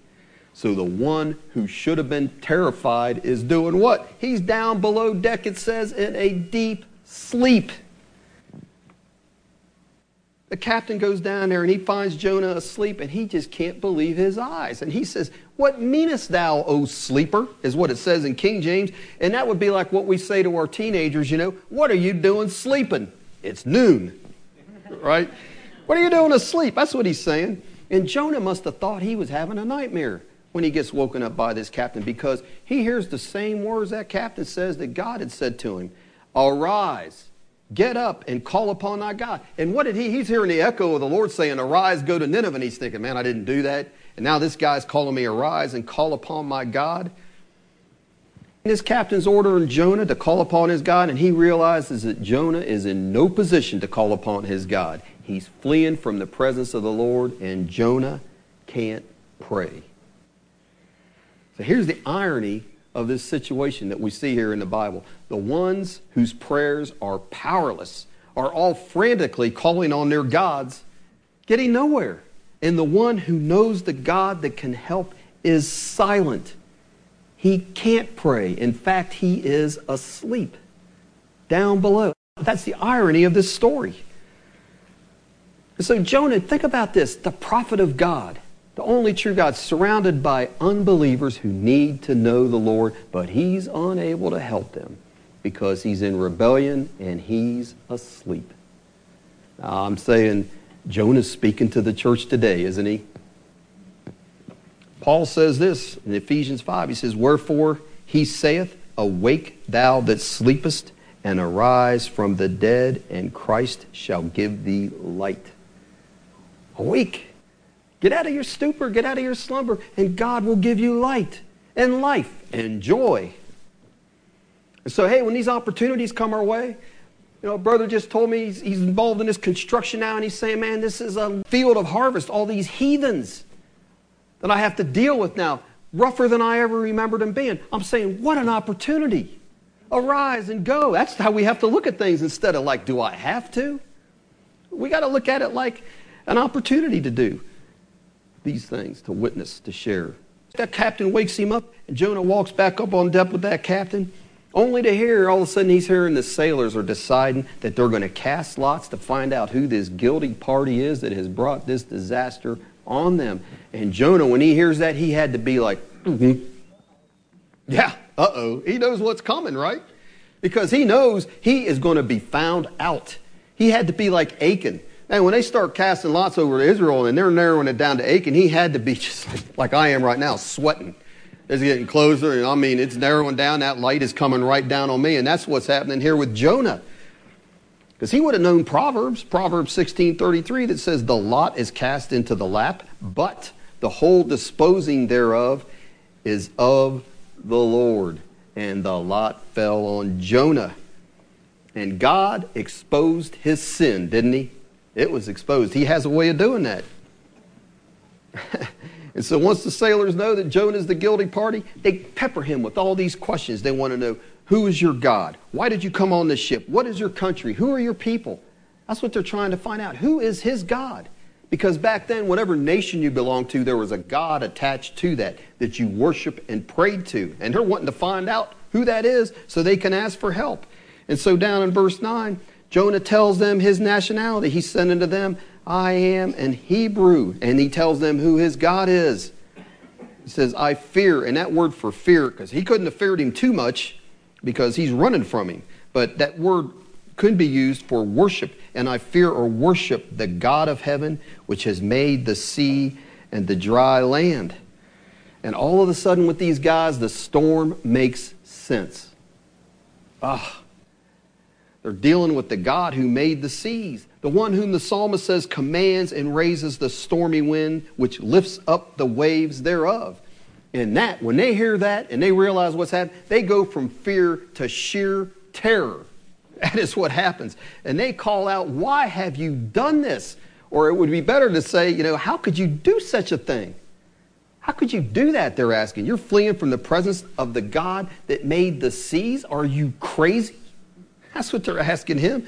So the one who should have been terrified is doing what? He's down below deck, it says, in a deep sleep. The captain goes down there and he finds Jonah asleep and he just can't believe his eyes. And he says, What meanest thou, O sleeper? is what it says in King James. And that would be like what we say to our teenagers, you know, What are you doing sleeping? It's noon, right? What are you doing asleep? That's what he's saying. And Jonah must have thought he was having a nightmare when he gets woken up by this captain because he hears the same words that captain says that God had said to him Arise Get up and call upon thy God. And what did he? He's hearing the echo of the Lord saying, Arise, go to Nineveh. And he's thinking, Man, I didn't do that. And now this guy's calling me, Arise and call upon my God. And his captain's ordering Jonah to call upon his God, and he realizes that Jonah is in no position to call upon his God. He's fleeing from the presence of the Lord, and Jonah can't pray. So here's the irony of this situation that we see here in the Bible. The ones whose prayers are powerless are all frantically calling on their gods, getting nowhere. And the one who knows the God that can help is silent. He can't pray. In fact, he is asleep down below. That's the irony of this story. so, Jonah, think about this the prophet of God the only true God, surrounded by unbelievers who need to know the Lord, but he's unable to help them because he's in rebellion and he's asleep. Now, I'm saying Jonah's speaking to the church today, isn't he? Paul says this in Ephesians 5. He says, Wherefore he saith, Awake, thou that sleepest, and arise from the dead, and Christ shall give thee light. Awake. Get out of your stupor, get out of your slumber, and God will give you light and life and joy. And so, hey, when these opportunities come our way, you know, brother just told me he's, he's involved in this construction now, and he's saying, man, this is a field of harvest, all these heathens that I have to deal with now, rougher than I ever remembered them being. I'm saying, what an opportunity. Arise and go. That's how we have to look at things instead of like, do I have to? We got to look at it like an opportunity to do these things to witness, to share. That captain wakes him up, and Jonah walks back up on deck with that captain, only to hear all of a sudden he's hearing the sailors are deciding that they're going to cast lots to find out who this guilty party is that has brought this disaster on them. And Jonah, when he hears that, he had to be like, mm-hmm. yeah, uh oh. He knows what's coming, right? Because he knows he is going to be found out. He had to be like Achan. And when they start casting lots over Israel and they're narrowing it down to Achan, he had to be just like I am right now, sweating. It's getting closer, and I mean, it's narrowing down. That light is coming right down on me, and that's what's happening here with Jonah. Because he would have known Proverbs, Proverbs 16:33, that says, "The lot is cast into the lap, but the whole disposing thereof is of the Lord." And the lot fell on Jonah. And God exposed his sin, didn't he? It was exposed. He has a way of doing that. and so once the sailors know that Jonah is the guilty party, they pepper him with all these questions. They want to know who is your God? Why did you come on this ship? What is your country? Who are your people? That's what they're trying to find out. Who is his God? Because back then, whatever nation you belonged to, there was a God attached to that that you worship and prayed to. And they're wanting to find out who that is so they can ask for help. And so down in verse 9, Jonah tells them his nationality. He said unto them, I am an Hebrew. And he tells them who his God is. He says, I fear. And that word for fear, because he couldn't have feared him too much because he's running from him. But that word could be used for worship. And I fear or worship the God of heaven, which has made the sea and the dry land. And all of a sudden, with these guys, the storm makes sense. Ah. They're dealing with the God who made the seas, the one whom the psalmist says commands and raises the stormy wind, which lifts up the waves thereof. And that, when they hear that and they realize what's happening, they go from fear to sheer terror. That is what happens. And they call out, Why have you done this? Or it would be better to say, You know, how could you do such a thing? How could you do that? They're asking. You're fleeing from the presence of the God that made the seas. Are you crazy? That's what they're asking him.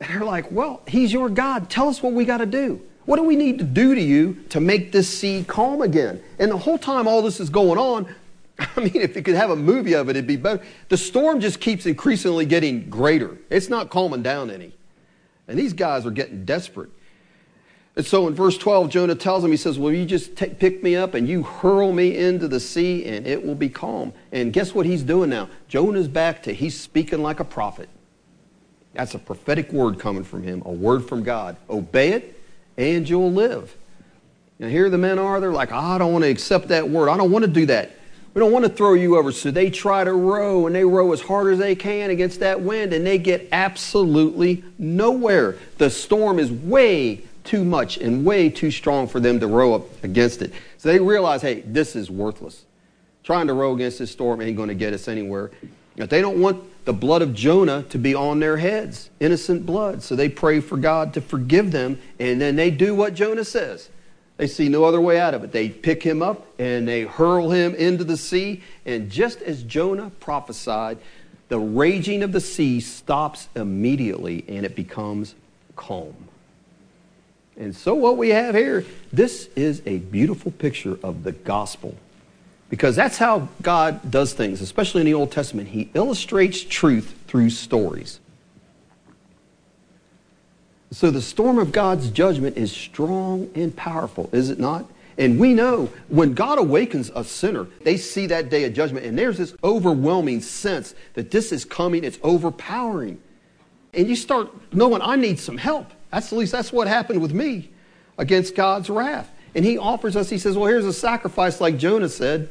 And they're like, Well, he's your God. Tell us what we got to do. What do we need to do to you to make this sea calm again? And the whole time all this is going on, I mean, if you could have a movie of it, it'd be better. The storm just keeps increasingly getting greater. It's not calming down any. And these guys are getting desperate. And so in verse 12, Jonah tells him, he says, Well, you just t- pick me up and you hurl me into the sea and it will be calm. And guess what he's doing now? Jonah's back to he's speaking like a prophet. That's a prophetic word coming from him, a word from God. Obey it and you'll live. Now here the men are, they're like, I don't want to accept that word. I don't want to do that. We don't want to throw you over. So they try to row and they row as hard as they can against that wind and they get absolutely nowhere. The storm is way too much and way too strong for them to row up against it. So they realize, hey, this is worthless. Trying to row against this storm ain't going to get us anywhere. If they don't want the blood of Jonah to be on their heads, innocent blood. So they pray for God to forgive them, and then they do what Jonah says. They see no other way out of it. They pick him up and they hurl him into the sea, and just as Jonah prophesied, the raging of the sea stops immediately and it becomes calm. And so, what we have here, this is a beautiful picture of the gospel. Because that's how God does things, especially in the Old Testament. He illustrates truth through stories. So, the storm of God's judgment is strong and powerful, is it not? And we know when God awakens a sinner, they see that day of judgment, and there's this overwhelming sense that this is coming, it's overpowering. And you start knowing, I need some help. That's at least that's what happened with me against God's wrath. And he offers us, he says, Well, here's a sacrifice like Jonah said.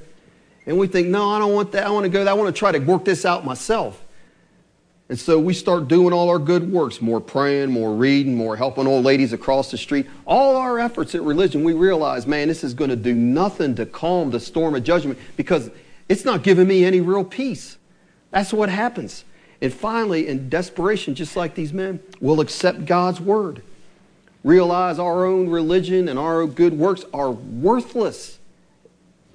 And we think, No, I don't want that. I want to go, I want to try to work this out myself. And so we start doing all our good works more praying, more reading, more helping old ladies across the street. All our efforts at religion, we realize, man, this is going to do nothing to calm the storm of judgment because it's not giving me any real peace. That's what happens. And finally, in desperation, just like these men, we'll accept God's word. Realize our own religion and our good works are worthless.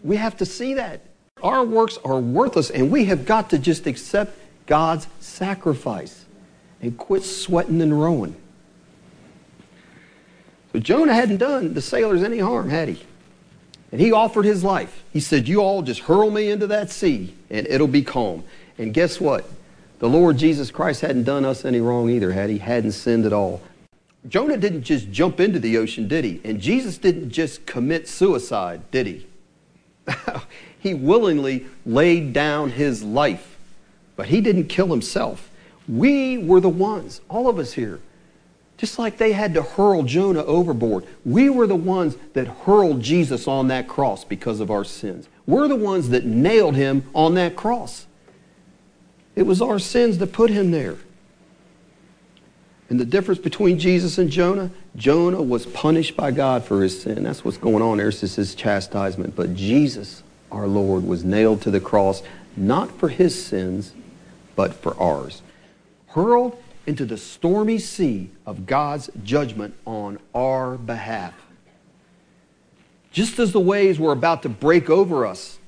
We have to see that. Our works are worthless, and we have got to just accept God's sacrifice and quit sweating and rowing. So Jonah hadn't done the sailors any harm, had he? And he offered his life. He said, You all just hurl me into that sea and it'll be calm. And guess what? The Lord Jesus Christ hadn't done us any wrong either, had he? Hadn't sinned at all. Jonah didn't just jump into the ocean, did he? And Jesus didn't just commit suicide, did he? he willingly laid down his life, but he didn't kill himself. We were the ones, all of us here, just like they had to hurl Jonah overboard. We were the ones that hurled Jesus on that cross because of our sins. We're the ones that nailed him on that cross. It was our sins that put him there. And the difference between Jesus and Jonah, Jonah was punished by God for his sin. That's what's going on there. Just his chastisement. But Jesus, our Lord, was nailed to the cross, not for his sins, but for ours. Hurled into the stormy sea of God's judgment on our behalf. Just as the waves were about to break over us,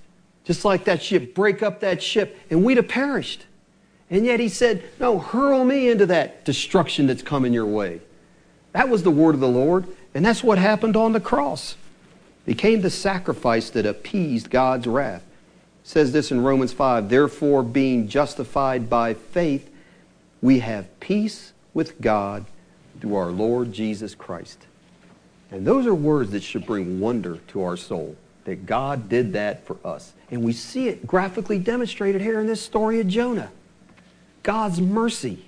just like that ship, break up that ship, and we'd have perished. And yet he said, No, hurl me into that destruction that's coming your way. That was the word of the Lord, and that's what happened on the cross. Became the sacrifice that appeased God's wrath. It says this in Romans 5 Therefore, being justified by faith, we have peace with God through our Lord Jesus Christ. And those are words that should bring wonder to our soul that God did that for us. And we see it graphically demonstrated here in this story of Jonah. God's mercy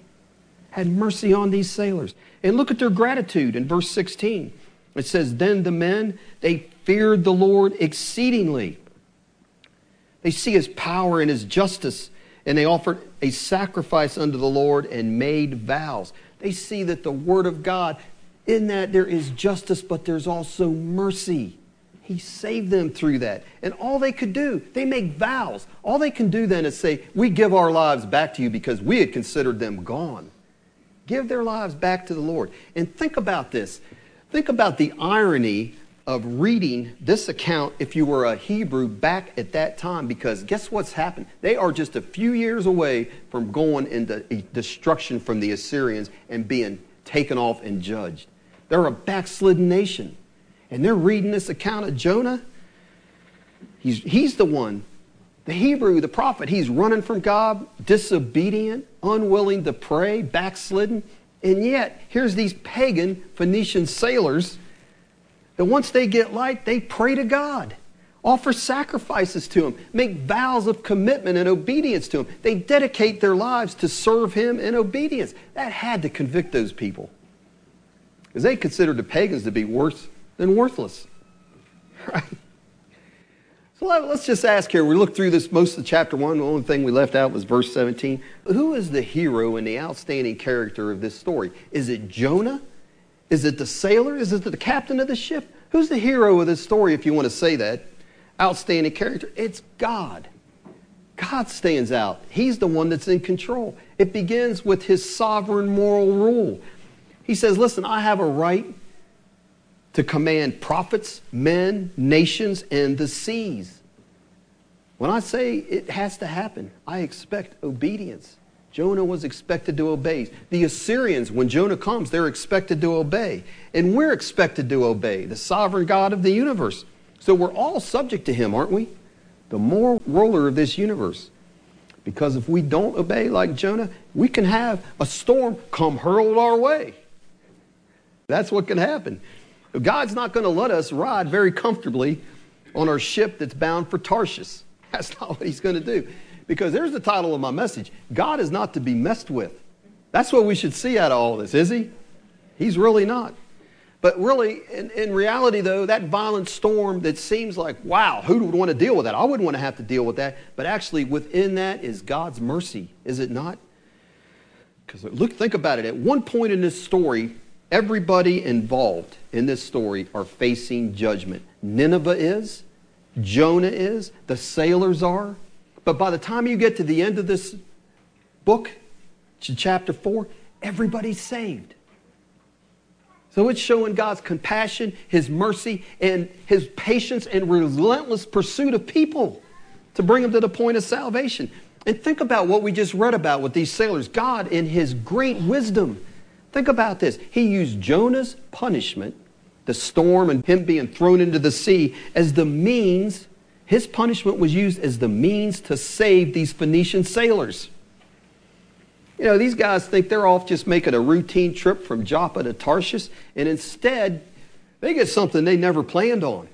had mercy on these sailors. And look at their gratitude in verse 16. It says, Then the men, they feared the Lord exceedingly. They see his power and his justice, and they offered a sacrifice unto the Lord and made vows. They see that the word of God, in that there is justice, but there's also mercy. He saved them through that. And all they could do, they make vows. All they can do then is say, We give our lives back to you because we had considered them gone. Give their lives back to the Lord. And think about this. Think about the irony of reading this account if you were a Hebrew back at that time because guess what's happened? They are just a few years away from going into destruction from the Assyrians and being taken off and judged. They're a backslidden nation and they're reading this account of Jonah, he's, he's the one, the Hebrew, the prophet, he's running from God, disobedient, unwilling to pray, backslidden. And yet, here's these pagan Phoenician sailors that once they get light, they pray to God, offer sacrifices to Him, make vows of commitment and obedience to Him. They dedicate their lives to serve Him in obedience. That had to convict those people. Because they considered the pagans to be worse than worthless. Right? So let, us just ask here. We looked through this most of chapter one. The only thing we left out was verse 17. Who is the hero and the outstanding character of this story? Is it Jonah? Is it the sailor? Is it the captain of the ship? Who's the hero of this story, if you want to say that? Outstanding character. It's God. God stands out. He's the one that's in control. It begins with his sovereign moral rule. He says, Listen, I have a right to command prophets, men, nations, and the seas. When I say it has to happen, I expect obedience. Jonah was expected to obey. The Assyrians, when Jonah comes, they're expected to obey. And we're expected to obey the sovereign God of the universe. So we're all subject to him, aren't we? The moral ruler of this universe. Because if we don't obey like Jonah, we can have a storm come hurled our way. That's what can happen. God's not going to let us ride very comfortably on our ship that's bound for Tarshish. That's not what He's going to do. Because there's the title of my message God is not to be messed with. That's what we should see out of all this, is He? He's really not. But really, in, in, reality, though, that violent storm that seems like, wow, who would want to deal with that? I wouldn't want to have to deal with that. But actually, within that is God's mercy, is it not? Because look, think about it. At one point in this story, everybody involved in this story are facing judgment. Nineveh is, Jonah is, the sailors are, but by the time you get to the end of this book, chapter 4, everybody's saved. So it's showing God's compassion, His mercy, and His patience and relentless pursuit of people to bring them to the point of salvation. And think about what we just read about with these sailors. God, in His great wisdom, think about this. He used Jonah's punishment, the storm and him being thrown into the sea, as the means his punishment was used as the means to save these Phoenician sailors. You know, these guys think they're off just making a routine trip from Joppa to Tarshish, and instead, they get something they never planned on.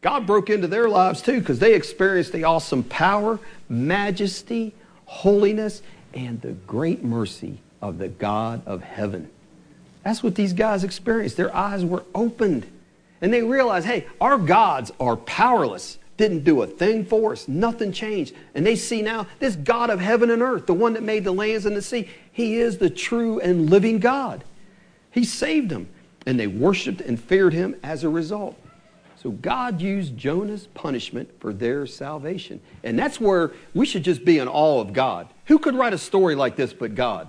God broke into their lives too because they experienced the awesome power, majesty, holiness, and the great mercy of the God of heaven. That's what these guys experienced. Their eyes were opened, and they realized hey, our gods are powerless didn't do a thing for us. Nothing changed. And they see now this God of heaven and earth, the one that made the lands and the sea, he is the true and living God. He saved them. And they worshiped and feared him as a result. So God used Jonah's punishment for their salvation. And that's where we should just be in awe of God. Who could write a story like this but God?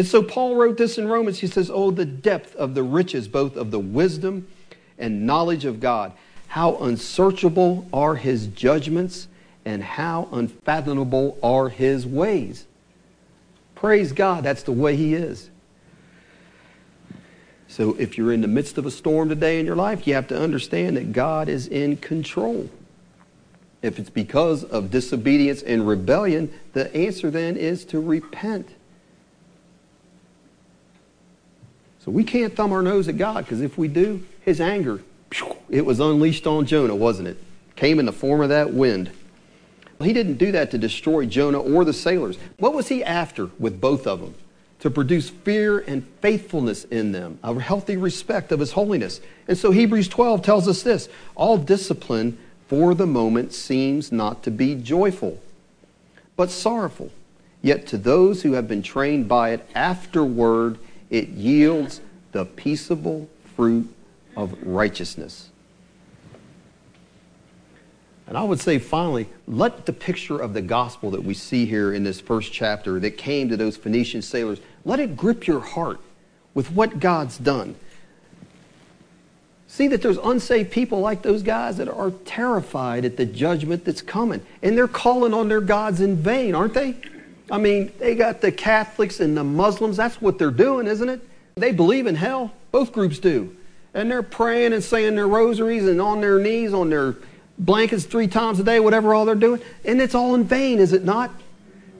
And so Paul wrote this in Romans. He says, Oh, the depth of the riches, both of the wisdom and knowledge of God how unsearchable are his judgments and how unfathomable are his ways. Praise God, that's the way he is. So if you're in the midst of a storm today in your life, you have to understand that God is in control. If it's because of disobedience and rebellion, the answer then is to repent. So we can't thumb our nose at God because if we do, his anger it was unleashed on Jonah, wasn't it? Came in the form of that wind. He didn't do that to destroy Jonah or the sailors. What was he after with both of them? To produce fear and faithfulness in them, a healthy respect of his holiness. And so Hebrews 12 tells us this all discipline for the moment seems not to be joyful, but sorrowful. Yet to those who have been trained by it, afterward it yields the peaceable fruit of righteousness. And I would say, finally, let the picture of the gospel that we see here in this first chapter that came to those Phoenician sailors, let it grip your heart with what God's done. See that there's unsaved people like those guys that are terrified at the judgment that's coming. And they're calling on their gods in vain, aren't they? I mean, they got the Catholics and the Muslims. That's what they're doing, isn't it? They believe in hell. Both groups do and they're praying and saying their rosaries and on their knees, on their blankets three times a day, whatever all they're doing. And it's all in vain, is it not?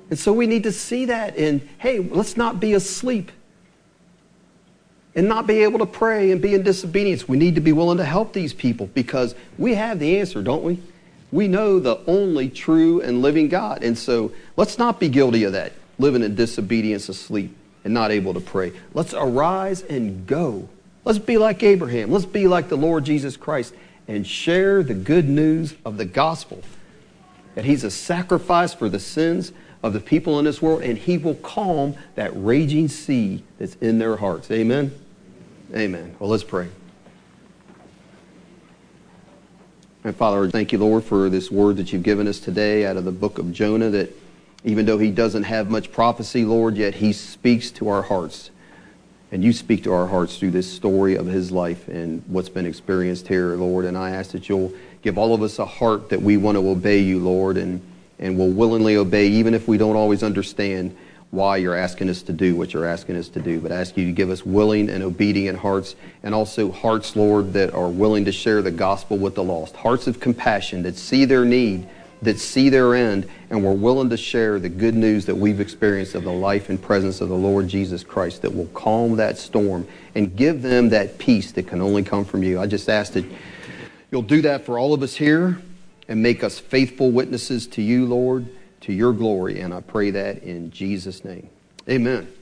And so we need to see that and hey, let's not be asleep and not be able to pray and be in disobedience. We need to be willing to help these people because we have the answer, don't we? We know the only true and living God. And so let's not be guilty of that, living in disobedience, asleep, and not able to pray. Let's arise and go Let's be like Abraham. Let's be like the Lord Jesus Christ and share the good news of the gospel. That he's a sacrifice for the sins of the people in this world, and he will calm that raging sea that's in their hearts. Amen? Amen. Well, let's pray. And Father, thank you, Lord, for this word that you've given us today out of the book of Jonah that even though he doesn't have much prophecy, Lord, yet he speaks to our hearts. And you speak to our hearts through this story of his life and what's been experienced here, Lord. And I ask that you'll give all of us a heart that we want to obey you, Lord, and, and will willingly obey, even if we don't always understand why you're asking us to do what you're asking us to do. But I ask you to give us willing and obedient hearts, and also hearts, Lord, that are willing to share the gospel with the lost. Hearts of compassion that see their need that see their end and we're willing to share the good news that we've experienced of the life and presence of the Lord Jesus Christ that will calm that storm and give them that peace that can only come from you. I just ask that you'll do that for all of us here and make us faithful witnesses to you, Lord, to your glory. And I pray that in Jesus' name. Amen.